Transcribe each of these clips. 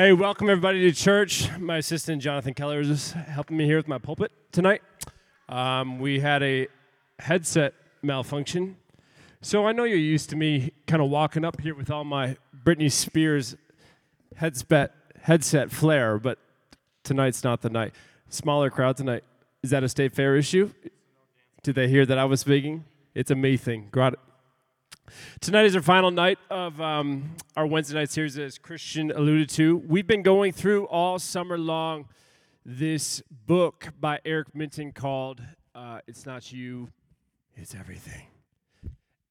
Hey, welcome everybody to church. My assistant Jonathan Keller is helping me here with my pulpit tonight. Um, we had a headset malfunction, so I know you're used to me kind of walking up here with all my Britney Spears headset headset flair, but tonight's not the night. Smaller crowd tonight. Is that a state fair issue? Did they hear that I was speaking? It's a me thing. Got it. Tonight is our final night of um, our Wednesday night series, as Christian alluded to. We've been going through all summer long this book by Eric Minton called uh, It's Not You, It's Everything.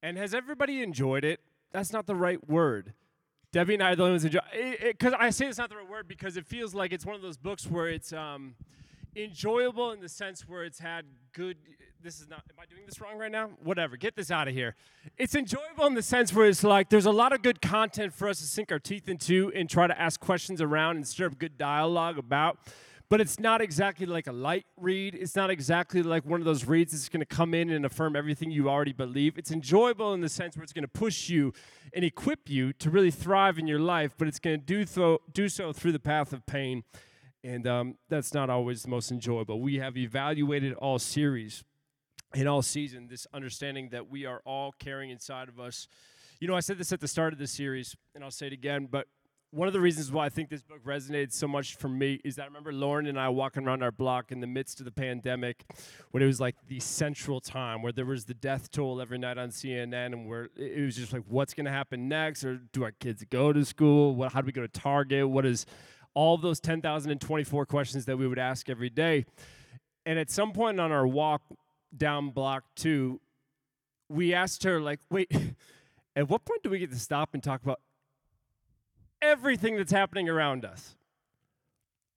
And has everybody enjoyed it? That's not the right word. Debbie and I are the only ones enjoy Because I say it's not the right word because it feels like it's one of those books where it's um, enjoyable in the sense where it's had good this is not am i doing this wrong right now? Whatever get this out of here. It's enjoyable in the sense where it's like there's a lot of good content for us to sink our teeth into and try to ask questions around and stir up good dialogue about but it's not exactly like a light read. It's not exactly like one of those reads that's going to come in and affirm everything you already believe. It's enjoyable in the sense where it's going to push you and equip you to really thrive in your life but it's going to do, th- do so through the path of pain and um, that's not always the most enjoyable we have evaluated all series in all season, this understanding that we are all carrying inside of us. You know, I said this at the start of the series, and I'll say it again, but one of the reasons why I think this book resonated so much for me is that I remember Lauren and I walking around our block in the midst of the pandemic when it was like the central time where there was the death toll every night on CNN and where it was just like, what's going to happen next? Or do our kids go to school? What, how do we go to Target? What is all those 10,024 questions that we would ask every day? And at some point on our walk, down block two, we asked her, like, wait, at what point do we get to stop and talk about everything that's happening around us?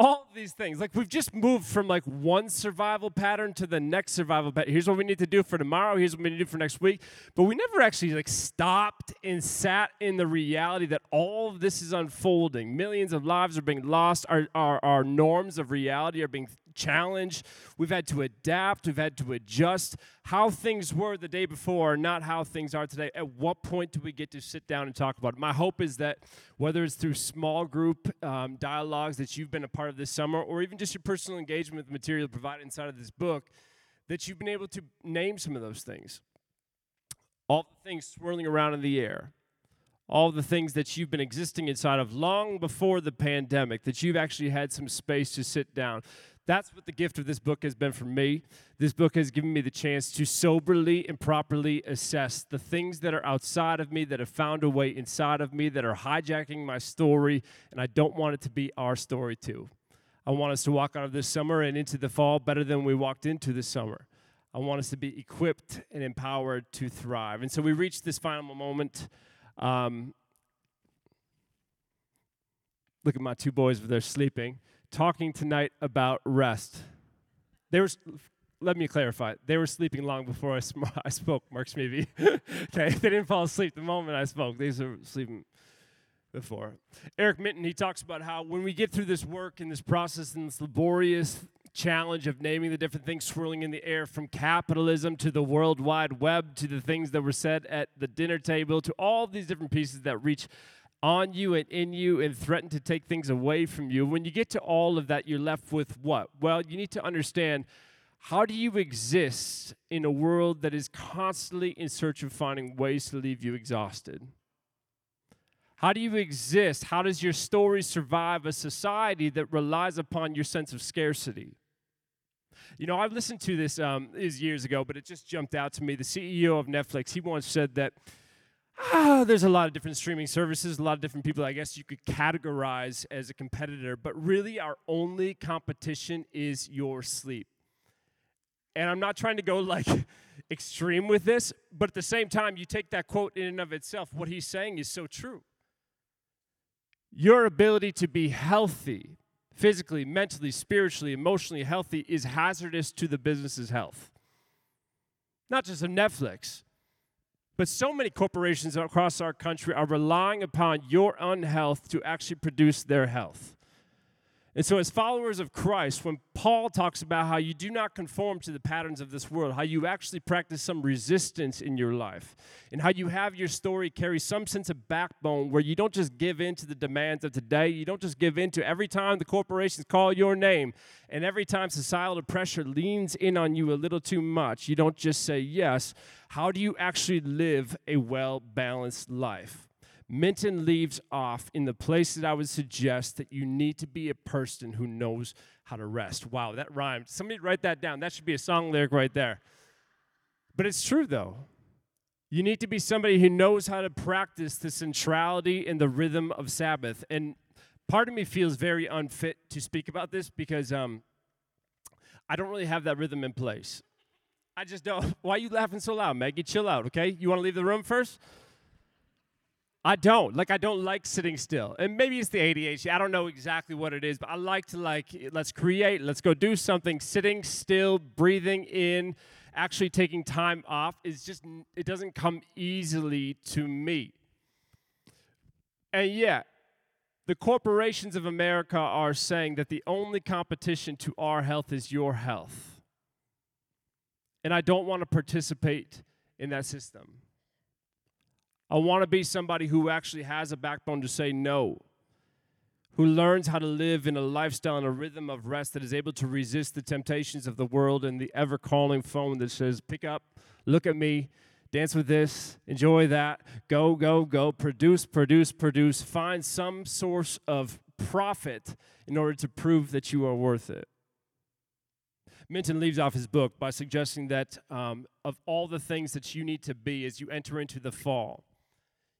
All these things. Like we've just moved from like one survival pattern to the next survival pattern. Here's what we need to do for tomorrow. Here's what we need to do for next week. But we never actually like stopped and sat in the reality that all of this is unfolding. Millions of lives are being lost. Our, our, our norms of reality are being challenged. We've had to adapt. We've had to adjust. How things were the day before, not how things are today. At what point do we get to sit down and talk about it? My hope is that whether it's through small group um, dialogues that you've been a part of this summer, or even just your personal engagement with the material provided inside of this book, that you've been able to name some of those things. All the things swirling around in the air all the things that you've been existing inside of long before the pandemic, that you've actually had some space to sit down, that's what the gift of this book has been for me. This book has given me the chance to soberly and properly assess the things that are outside of me, that have found a way inside of me, that are hijacking my story, and I don't want it to be our story too. I want us to walk out of this summer and into the fall better than we walked into the summer. I want us to be equipped and empowered to thrive. And so we reached this final moment. Um, look at my two boys, they're sleeping talking tonight about rest. They were, let me clarify, they were sleeping long before I, sm- I spoke, Mark Smevey. okay, they didn't fall asleep the moment I spoke. They were sleeping before. Eric Minton, he talks about how when we get through this work and this process and this laborious challenge of naming the different things swirling in the air from capitalism to the world wide web to the things that were said at the dinner table to all these different pieces that reach on you and in you and threaten to take things away from you. When you get to all of that, you're left with what? Well, you need to understand how do you exist in a world that is constantly in search of finding ways to leave you exhausted? How do you exist? How does your story survive a society that relies upon your sense of scarcity? You know, I've listened to this um, is years ago, but it just jumped out to me. The CEO of Netflix, he once said that ah, there's a lot of different streaming services, a lot of different people I guess you could categorize as a competitor, but really our only competition is your sleep. And I'm not trying to go like extreme with this, but at the same time, you take that quote in and of itself, what he's saying is so true. Your ability to be healthy, physically, mentally, spiritually, emotionally healthy, is hazardous to the business's health. Not just of Netflix, but so many corporations across our country are relying upon your unhealth to actually produce their health. And so, as followers of Christ, when Paul talks about how you do not conform to the patterns of this world, how you actually practice some resistance in your life, and how you have your story carry some sense of backbone where you don't just give in to the demands of today, you don't just give in to every time the corporations call your name, and every time societal pressure leans in on you a little too much, you don't just say yes. How do you actually live a well balanced life? Minton leaves off in the place that I would suggest that you need to be a person who knows how to rest. Wow, that rhymed. Somebody write that down. That should be a song lyric right there. But it's true, though. You need to be somebody who knows how to practice the centrality and the rhythm of Sabbath. And part of me feels very unfit to speak about this because um, I don't really have that rhythm in place. I just don't. Why are you laughing so loud, Maggie? Chill out, okay? You want to leave the room first? I don't. Like I don't like sitting still. And maybe it's the ADHD. I don't know exactly what it is, but I like to like let's create, let's go do something. Sitting still, breathing in, actually taking time off is just it doesn't come easily to me. And yet, the corporations of America are saying that the only competition to our health is your health. And I don't want to participate in that system. I want to be somebody who actually has a backbone to say no, who learns how to live in a lifestyle and a rhythm of rest that is able to resist the temptations of the world and the ever calling phone that says, pick up, look at me, dance with this, enjoy that, go, go, go, produce, produce, produce, find some source of profit in order to prove that you are worth it. Minton leaves off his book by suggesting that um, of all the things that you need to be as you enter into the fall,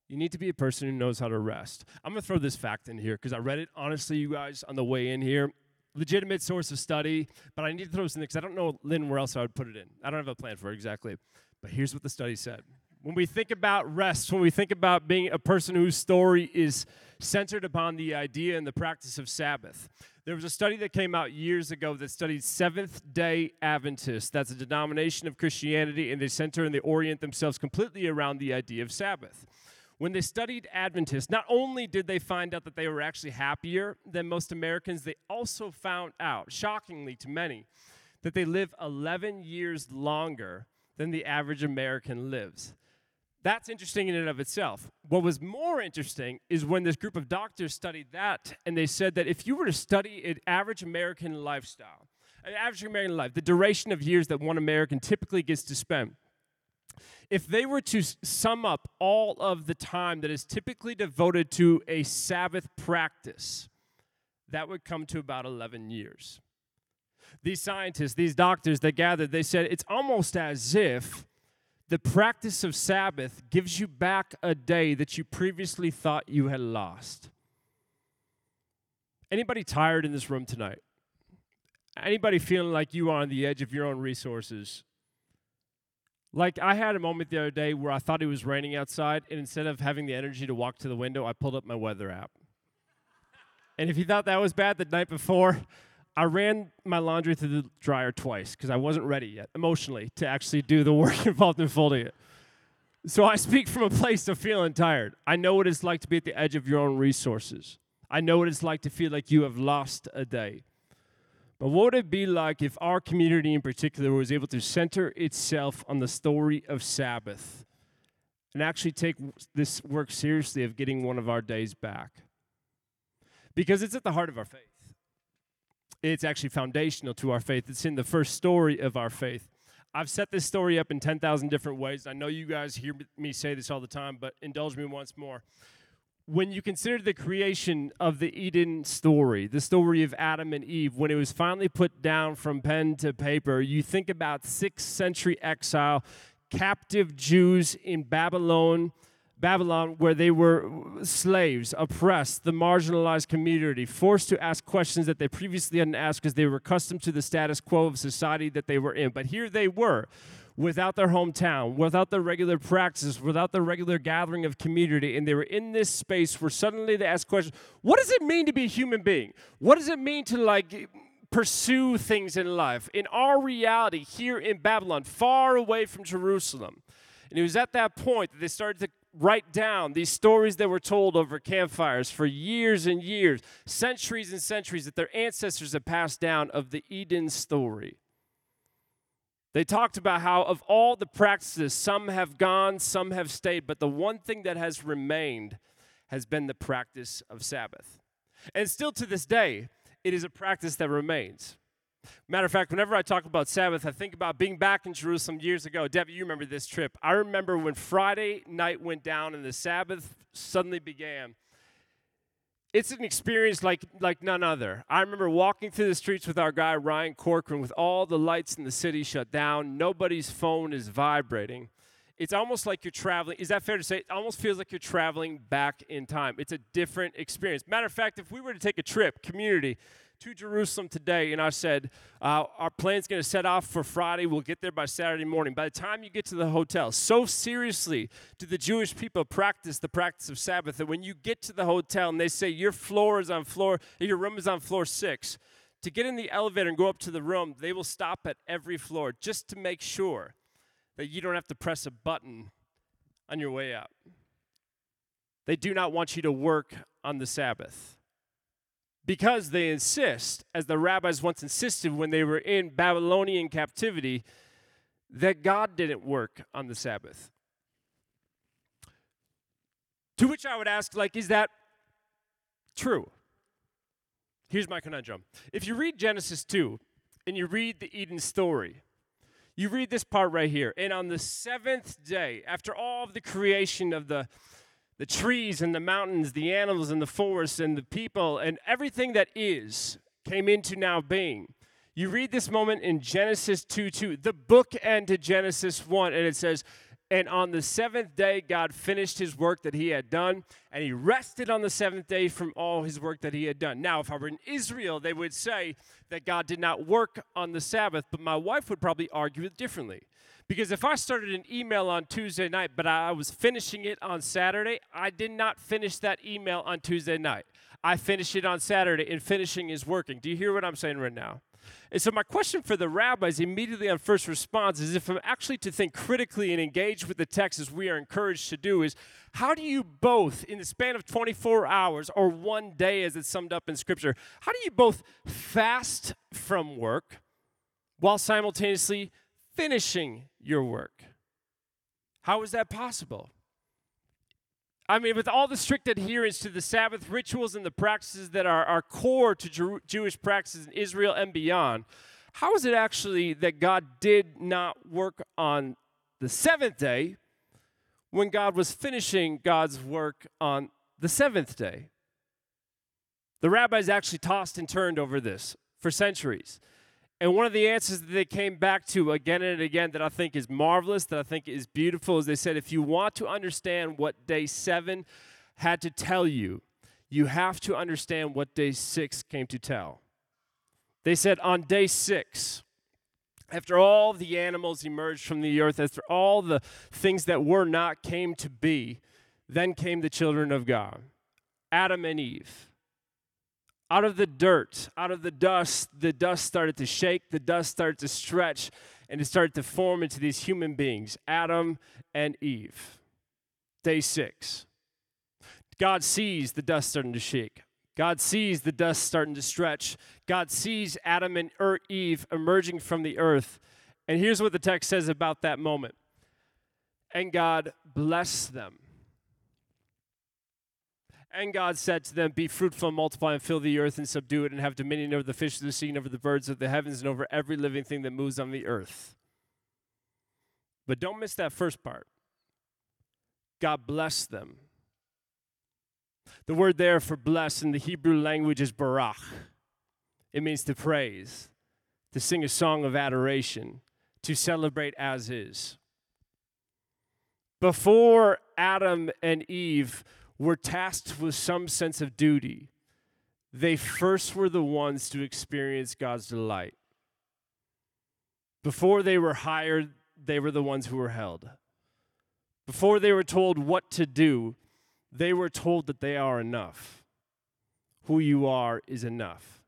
you need to be a person who knows how to rest. I'm going to throw this fact in here because I read it, honestly, you guys, on the way in here. Legitimate source of study, but I need to throw this in because I don't know, Lynn, where else I would put it in. I don't have a plan for it exactly. But here's what the study said. When we think about rest, when we think about being a person whose story is centered upon the idea and the practice of Sabbath, there was a study that came out years ago that studied Seventh day Adventists. That's a denomination of Christianity, and they center and they orient themselves completely around the idea of Sabbath when they studied Adventists, not only did they find out that they were actually happier than most Americans, they also found out, shockingly to many, that they live 11 years longer than the average American lives. That's interesting in and of itself. What was more interesting is when this group of doctors studied that, and they said that if you were to study an average American lifestyle, an average American life, the duration of years that one American typically gets to spend, if they were to sum up all of the time that is typically devoted to a Sabbath practice, that would come to about 11 years. These scientists, these doctors that gathered, they said it's almost as if the practice of Sabbath gives you back a day that you previously thought you had lost. Anybody tired in this room tonight? Anybody feeling like you are on the edge of your own resources? Like I had a moment the other day where I thought it was raining outside, and instead of having the energy to walk to the window, I pulled up my weather app. and if you thought that was bad the night before, I ran my laundry through the dryer twice because I wasn't ready yet emotionally to actually do the work involved in folding it. So I speak from a place of feeling tired. I know what it's like to be at the edge of your own resources. I know what it's like to feel like you have lost a day. But what would it be like if our community in particular was able to center itself on the story of Sabbath and actually take this work seriously of getting one of our days back? Because it's at the heart of our faith. It's actually foundational to our faith. It's in the first story of our faith. I've set this story up in 10,000 different ways. I know you guys hear me say this all the time, but indulge me once more when you consider the creation of the Eden story, the story of Adam and Eve, when it was finally put down from pen to paper, you think about sixth century exile, captive Jews in Babylon, Babylon, where they were slaves, oppressed, the marginalized community, forced to ask questions that they previously hadn't asked because they were accustomed to the status quo of society that they were in. But here they were without their hometown, without their regular practices, without their regular gathering of community. And they were in this space where suddenly they asked questions what does it mean to be a human being? What does it mean to like pursue things in life? In our reality here in Babylon, far away from Jerusalem. And it was at that point that they started to write down these stories that were told over campfires for years and years, centuries and centuries that their ancestors had passed down of the Eden story. They talked about how, of all the practices, some have gone, some have stayed, but the one thing that has remained has been the practice of Sabbath. And still to this day, it is a practice that remains. Matter of fact, whenever I talk about Sabbath, I think about being back in Jerusalem years ago. Debbie, you remember this trip. I remember when Friday night went down and the Sabbath suddenly began. It's an experience like, like none other. I remember walking through the streets with our guy, Ryan Corcoran, with all the lights in the city shut down. Nobody's phone is vibrating. It's almost like you're traveling. Is that fair to say? It almost feels like you're traveling back in time. It's a different experience. Matter of fact, if we were to take a trip, community, to Jerusalem today, and I said, uh, Our plan's going to set off for Friday. We'll get there by Saturday morning. By the time you get to the hotel, so seriously do the Jewish people practice the practice of Sabbath that when you get to the hotel and they say, Your floor is on floor, your room is on floor six, to get in the elevator and go up to the room, they will stop at every floor just to make sure that you don't have to press a button on your way out. They do not want you to work on the Sabbath because they insist, as the rabbis once insisted when they were in Babylonian captivity, that God didn't work on the Sabbath. To which I would ask, like, is that true? Here's my conundrum. If you read Genesis 2 and you read the Eden story, you read this part right here. And on the seventh day, after all of the creation of the the trees and the mountains, the animals and the forests and the people and everything that is came into now being. You read this moment in Genesis 2 2, the book end to Genesis 1, and it says, And on the seventh day, God finished his work that he had done, and he rested on the seventh day from all his work that he had done. Now, if I were in Israel, they would say that God did not work on the Sabbath, but my wife would probably argue it differently. Because if I started an email on Tuesday night, but I was finishing it on Saturday, I did not finish that email on Tuesday night. I finished it on Saturday, and finishing is working. Do you hear what I'm saying right now? And so, my question for the rabbis immediately on first response is if I'm actually to think critically and engage with the text as we are encouraged to do, is how do you both, in the span of 24 hours or one day as it's summed up in Scripture, how do you both fast from work while simultaneously finishing your work. How is that possible? I mean, with all the strict adherence to the Sabbath rituals and the practices that are, are core to Jew- Jewish practices in Israel and beyond, how is it actually that God did not work on the seventh day when God was finishing God's work on the seventh day? The rabbis actually tossed and turned over this for centuries. And one of the answers that they came back to again and again that I think is marvelous, that I think is beautiful, is they said, if you want to understand what day seven had to tell you, you have to understand what day six came to tell. They said, on day six, after all the animals emerged from the earth, after all the things that were not came to be, then came the children of God, Adam and Eve out of the dirt, out of the dust, the dust started to shake, the dust started to stretch, and it started to form into these human beings Adam and Eve. Day six. God sees the dust starting to shake. God sees the dust starting to stretch. God sees Adam and er, Eve emerging from the earth. And here's what the text says about that moment. And God blessed them. And God said to them, Be fruitful and multiply and fill the earth and subdue it and have dominion over the fish of the sea and over the birds of the heavens and over every living thing that moves on the earth. But don't miss that first part. God blessed them. The word there for bless in the Hebrew language is barak. It means to praise, to sing a song of adoration, to celebrate as is. Before Adam and Eve were tasked with some sense of duty, they first were the ones to experience God's delight. Before they were hired, they were the ones who were held. Before they were told what to do, they were told that they are enough. Who you are is enough.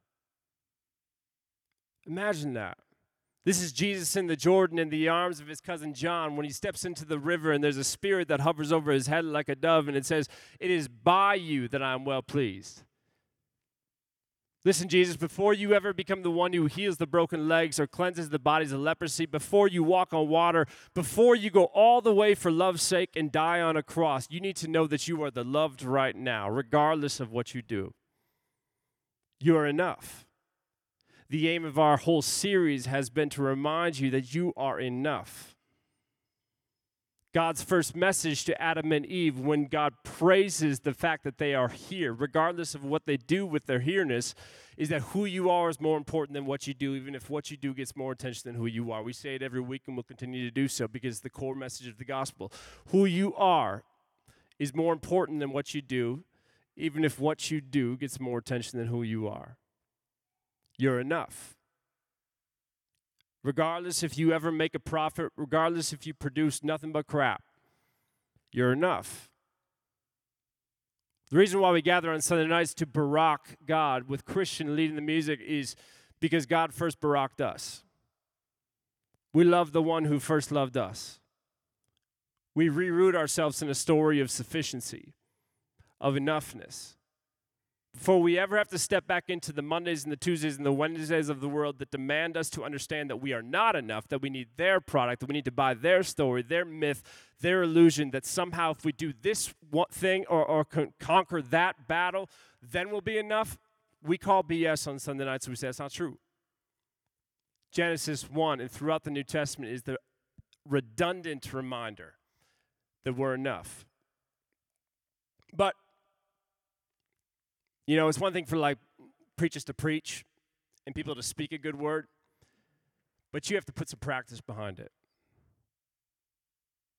Imagine that. This is Jesus in the Jordan in the arms of his cousin John when he steps into the river and there's a spirit that hovers over his head like a dove and it says, It is by you that I am well pleased. Listen, Jesus, before you ever become the one who heals the broken legs or cleanses the bodies of leprosy, before you walk on water, before you go all the way for love's sake and die on a cross, you need to know that you are the loved right now, regardless of what you do. You are enough. The aim of our whole series has been to remind you that you are enough. God's first message to Adam and Eve when God praises the fact that they are here, regardless of what they do with their here-ness, is that who you are is more important than what you do, even if what you do gets more attention than who you are. We say it every week and we'll continue to do so because the core message of the gospel. Who you are is more important than what you do, even if what you do gets more attention than who you are. You're enough. Regardless if you ever make a profit, regardless if you produce nothing but crap, you're enough. The reason why we gather on Sunday nights to barak God with Christian leading the music is because God first baraked us. We love the one who first loved us. We reroot ourselves in a story of sufficiency, of enoughness before we ever have to step back into the Mondays and the Tuesdays and the Wednesdays of the world that demand us to understand that we are not enough, that we need their product, that we need to buy their story, their myth, their illusion, that somehow if we do this one thing or, or con- conquer that battle, then we'll be enough. We call BS on Sunday nights, so we say that's not true. Genesis 1 and throughout the New Testament is the redundant reminder that we're enough. But you know, it's one thing for like preachers to preach and people to speak a good word, but you have to put some practice behind it.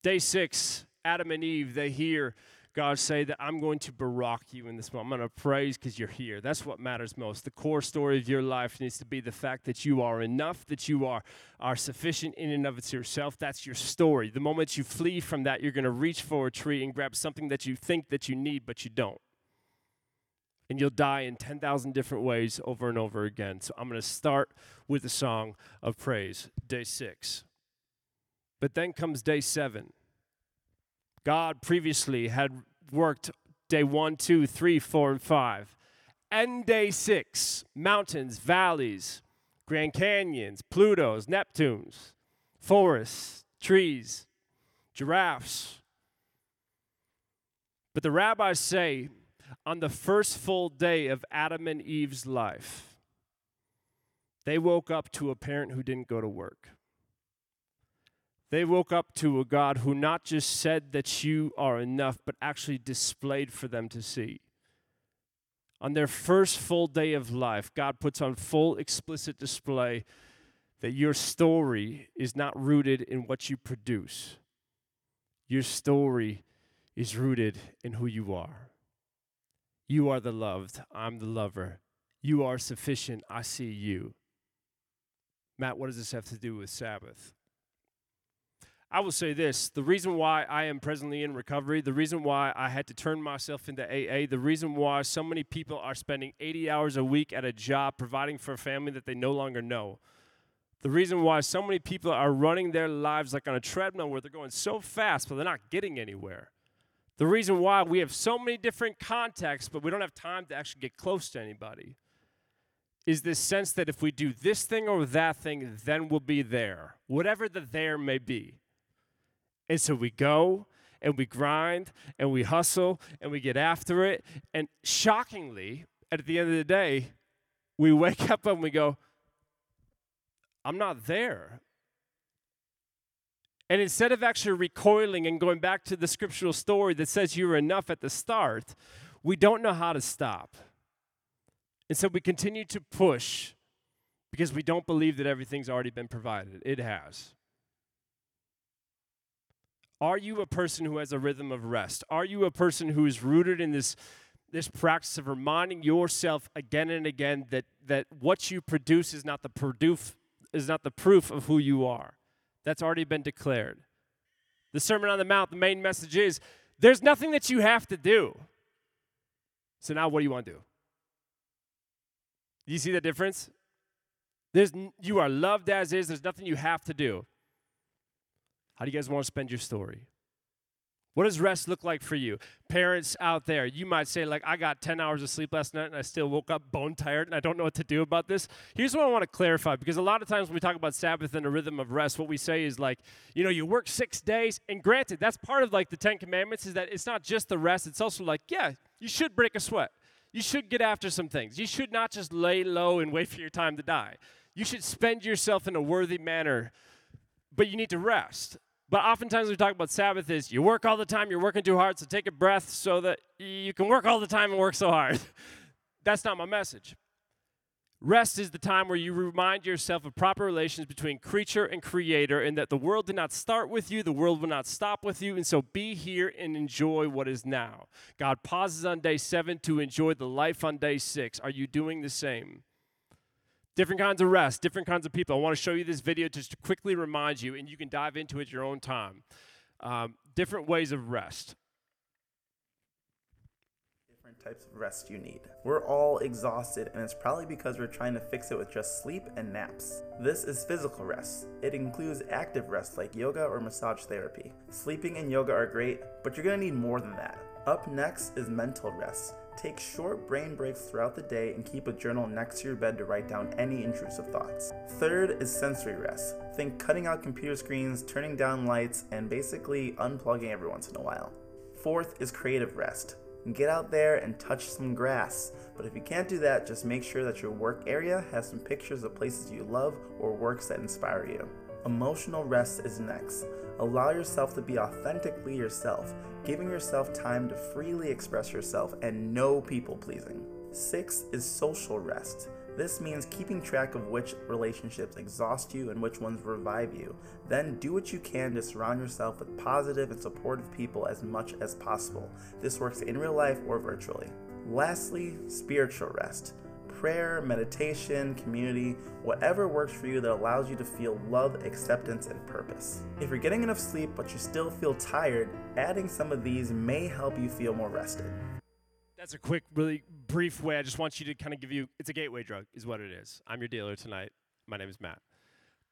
Day six, Adam and Eve, they hear God say that I'm going to barak you in this moment. I'm going to praise because you're here. That's what matters most. The core story of your life needs to be the fact that you are enough, that you are, are sufficient in and of it yourself. That's your story. The moment you flee from that, you're going to reach for a tree and grab something that you think that you need, but you don't and you'll die in 10,000 different ways over and over again. So I'm going to start with a song of praise, day six. But then comes day seven. God previously had worked day one, two, three, four, and five. And day six, mountains, valleys, Grand Canyons, Plutos, Neptunes, forests, trees, giraffes. But the rabbis say on the first full day of Adam and Eve's life, they woke up to a parent who didn't go to work. They woke up to a God who not just said that you are enough, but actually displayed for them to see. On their first full day of life, God puts on full explicit display that your story is not rooted in what you produce. Your story is rooted in who you are. You are the loved, I'm the lover. You are sufficient, I see you. Matt, what does this have to do with Sabbath? I will say this the reason why I am presently in recovery, the reason why I had to turn myself into AA, the reason why so many people are spending 80 hours a week at a job providing for a family that they no longer know, the reason why so many people are running their lives like on a treadmill where they're going so fast but they're not getting anywhere, the reason why we have so many different contexts, but we don't have time to actually get close to anybody, is this sense that if we do this thing or that thing, then we'll be there, whatever the there may be. And so we go and we grind and we hustle and we get after it. And shockingly, at the end of the day, we wake up and we go, I'm not there. And instead of actually recoiling and going back to the scriptural story that says you're enough at the start, we don't know how to stop. And so we continue to push because we don't believe that everything's already been provided. It has. Are you a person who has a rhythm of rest? Are you a person who is rooted in this, this practice of reminding yourself again and again that, that what you produce is not the proof, is not the proof of who you are? That's already been declared. The Sermon on the Mount, the main message is there's nothing that you have to do. So now what do you want to do? Do you see the difference? There's, you are loved as is, there's nothing you have to do. How do you guys want to spend your story? What does rest look like for you? Parents out there, you might say, like, I got 10 hours of sleep last night and I still woke up bone tired and I don't know what to do about this. Here's what I want to clarify because a lot of times when we talk about Sabbath and a rhythm of rest, what we say is like, you know, you work six days, and granted, that's part of like the Ten Commandments, is that it's not just the rest, it's also like, yeah, you should break a sweat. You should get after some things. You should not just lay low and wait for your time to die. You should spend yourself in a worthy manner, but you need to rest. But oftentimes we talk about Sabbath is you work all the time, you're working too hard, so take a breath so that you can work all the time and work so hard. That's not my message. Rest is the time where you remind yourself of proper relations between creature and creator, and that the world did not start with you, the world will not stop with you, and so be here and enjoy what is now. God pauses on day seven to enjoy the life on day six. Are you doing the same? Different kinds of rest, different kinds of people. I want to show you this video just to quickly remind you, and you can dive into it your own time. Um, different ways of rest. Different types of rest you need. We're all exhausted, and it's probably because we're trying to fix it with just sleep and naps. This is physical rest. It includes active rest like yoga or massage therapy. Sleeping and yoga are great, but you're gonna need more than that. Up next is mental rest. Take short brain breaks throughout the day and keep a journal next to your bed to write down any intrusive thoughts. Third is sensory rest. Think cutting out computer screens, turning down lights, and basically unplugging every once in a while. Fourth is creative rest. Get out there and touch some grass. But if you can't do that, just make sure that your work area has some pictures of places you love or works that inspire you. Emotional rest is next. Allow yourself to be authentically yourself, giving yourself time to freely express yourself and no people pleasing. Six is social rest. This means keeping track of which relationships exhaust you and which ones revive you. Then do what you can to surround yourself with positive and supportive people as much as possible. This works in real life or virtually. Lastly, spiritual rest prayer, meditation, community, whatever works for you that allows you to feel love, acceptance, and purpose. If you're getting enough sleep but you still feel tired, adding some of these may help you feel more rested. That's a quick, really brief way. I just want you to kind of give you it's a gateway drug, is what it is. I'm your dealer tonight. My name is Matt.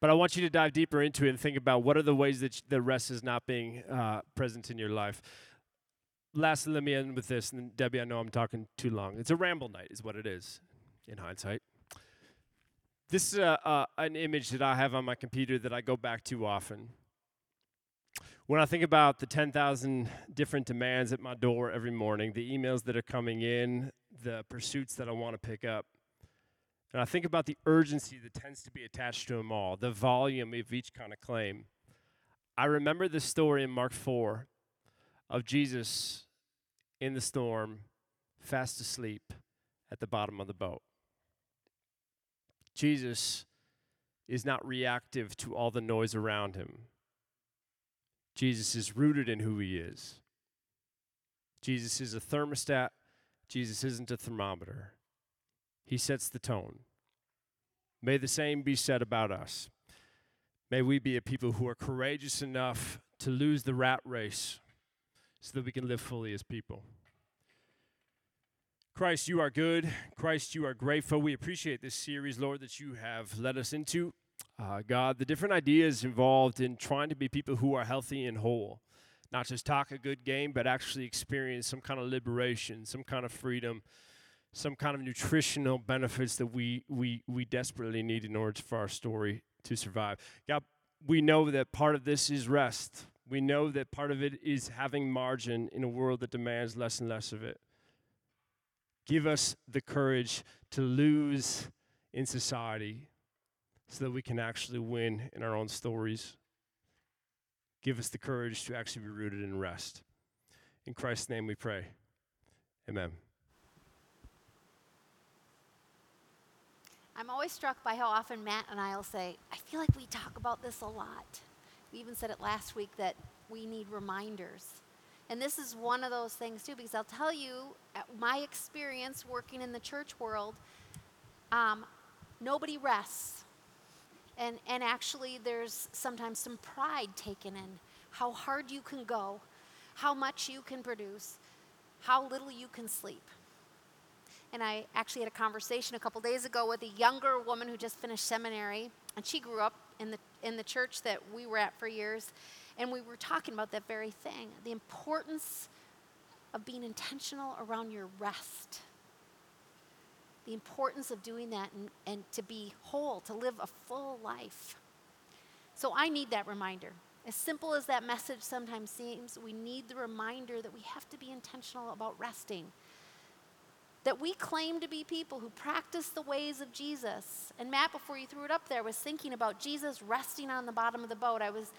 But I want you to dive deeper into it and think about what are the ways that the rest is not being uh, present in your life. Lastly, let me end with this. And Debbie, I know I'm talking too long. It's a ramble night, is what it is in hindsight. This is a, uh, an image that I have on my computer that I go back to often. When I think about the 10,000 different demands at my door every morning, the emails that are coming in, the pursuits that I want to pick up, and I think about the urgency that tends to be attached to them all, the volume of each kind of claim, I remember the story in Mark 4 of Jesus in the storm, fast asleep at the bottom of the boat. Jesus is not reactive to all the noise around him. Jesus is rooted in who he is. Jesus is a thermostat. Jesus isn't a thermometer. He sets the tone. May the same be said about us. May we be a people who are courageous enough to lose the rat race so that we can live fully as people. Christ, you are good. Christ, you are grateful. We appreciate this series, Lord, that you have led us into. Uh, God, the different ideas involved in trying to be people who are healthy and whole. Not just talk a good game, but actually experience some kind of liberation, some kind of freedom, some kind of nutritional benefits that we, we, we desperately need in order for our story to survive. God, we know that part of this is rest. We know that part of it is having margin in a world that demands less and less of it. Give us the courage to lose in society so that we can actually win in our own stories. Give us the courage to actually be rooted in rest. In Christ's name we pray. Amen. I'm always struck by how often Matt and I will say, I feel like we talk about this a lot. We even said it last week that we need reminders. And this is one of those things too, because I'll tell you, my experience working in the church world, um, nobody rests. And, and actually, there's sometimes some pride taken in how hard you can go, how much you can produce, how little you can sleep. And I actually had a conversation a couple days ago with a younger woman who just finished seminary, and she grew up in the, in the church that we were at for years. And we were talking about that very thing the importance of being intentional around your rest. The importance of doing that and, and to be whole, to live a full life. So I need that reminder. As simple as that message sometimes seems, we need the reminder that we have to be intentional about resting. That we claim to be people who practice the ways of Jesus. And Matt, before you threw it up there, was thinking about Jesus resting on the bottom of the boat. I was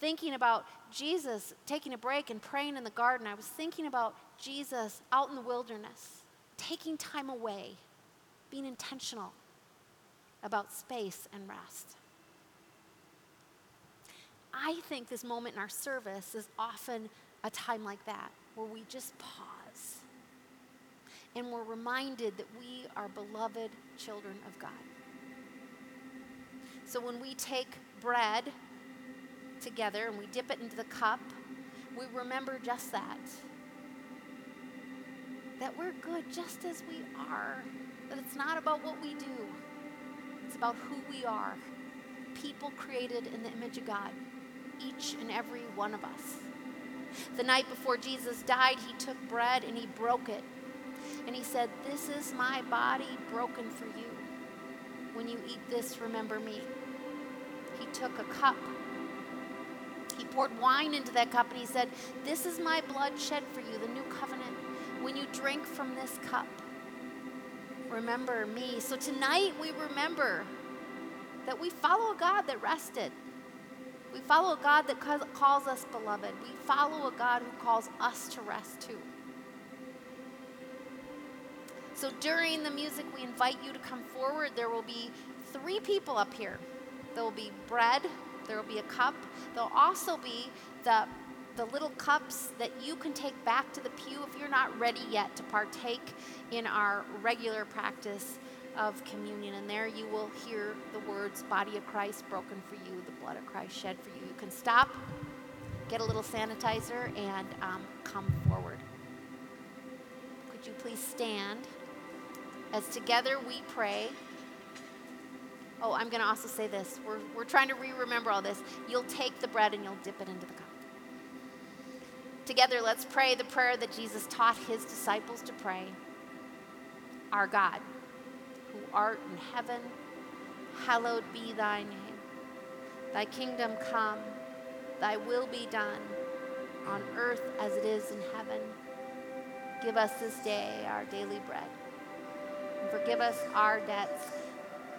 thinking about Jesus taking a break and praying in the garden. I was thinking about Jesus out in the wilderness, taking time away, being intentional about space and rest. I think this moment in our service is often a time like that where we just pause and we're reminded that we are beloved children of God. So when we take bread together and we dip it into the cup, we remember just that. That we're good just as we are. That it's not about what we do, it's about who we are. People created in the image of God each and every one of us. The night before Jesus died, he took bread and he broke it. And he said, This is my body broken for you. When you eat this, remember me. He took a cup. Poured wine into that cup and he said, This is my blood shed for you, the new covenant. When you drink from this cup, remember me. So tonight we remember that we follow a God that rested. We follow a God that calls us beloved. We follow a God who calls us to rest too. So during the music, we invite you to come forward. There will be three people up here. There will be bread, there will be a cup. There'll also be the, the little cups that you can take back to the pew if you're not ready yet to partake in our regular practice of communion. And there you will hear the words, Body of Christ broken for you, the blood of Christ shed for you. You can stop, get a little sanitizer, and um, come forward. Could you please stand as together we pray? Oh, I'm going to also say this. We're, we're trying to re remember all this. You'll take the bread and you'll dip it into the cup. Together, let's pray the prayer that Jesus taught his disciples to pray Our God who art in heaven, hallowed be thy name. Thy kingdom come, thy will be done, on earth as it is in heaven. Give us this day our daily bread. And forgive us our debts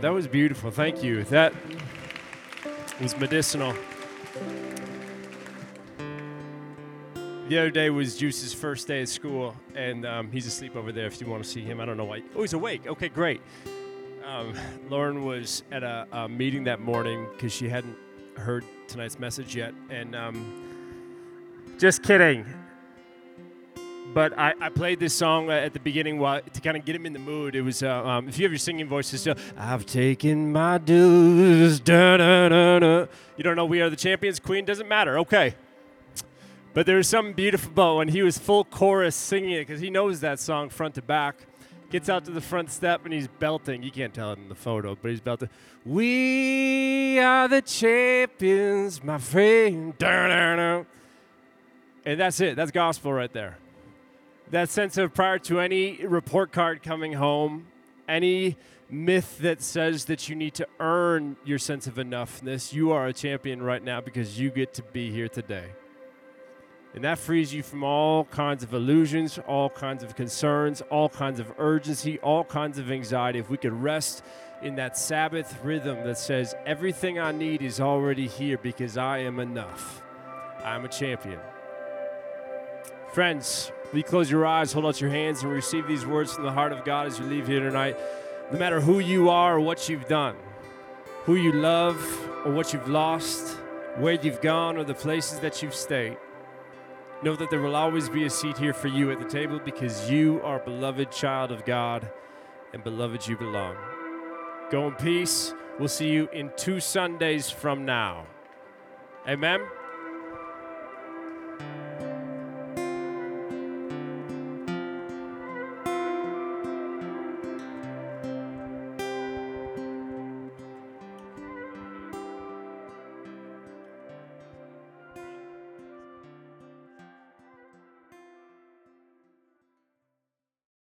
That was beautiful. Thank you. That was medicinal. The other day was Juice's first day at school, and um, he's asleep over there if you want to see him. I don't know why. Oh, he's awake. Okay, great. Um, Lauren was at a, a meeting that morning because she hadn't heard tonight's message yet. And um, just kidding but I, I, played this song at the beginning while, to kind of get him in the mood. It was, uh, um, if you have your singing voices still, I've taken my dues. You don't know We Are the Champions, Queen, doesn't matter. Okay. But there was something beautiful about when he was full chorus singing it because he knows that song front to back. Gets out to the front step and he's belting. You can't tell it in the photo, but he's belting. We are the champions, my friend. And that's it. That's gospel right there that sense of prior to any report card coming home, any myth that says that you need to earn your sense of enoughness, you are a champion right now because you get to be here today. And that frees you from all kinds of illusions, all kinds of concerns, all kinds of urgency, all kinds of anxiety. If we could rest in that Sabbath rhythm that says, everything I need is already here because I am enough. I'm a champion. Friends, will you close your eyes, hold out your hands, and receive these words from the heart of God as you leave here tonight? No matter who you are or what you've done, who you love or what you've lost, where you've gone or the places that you've stayed, know that there will always be a seat here for you at the table because you are a beloved child of God and beloved you belong. Go in peace. We'll see you in two Sundays from now. Amen.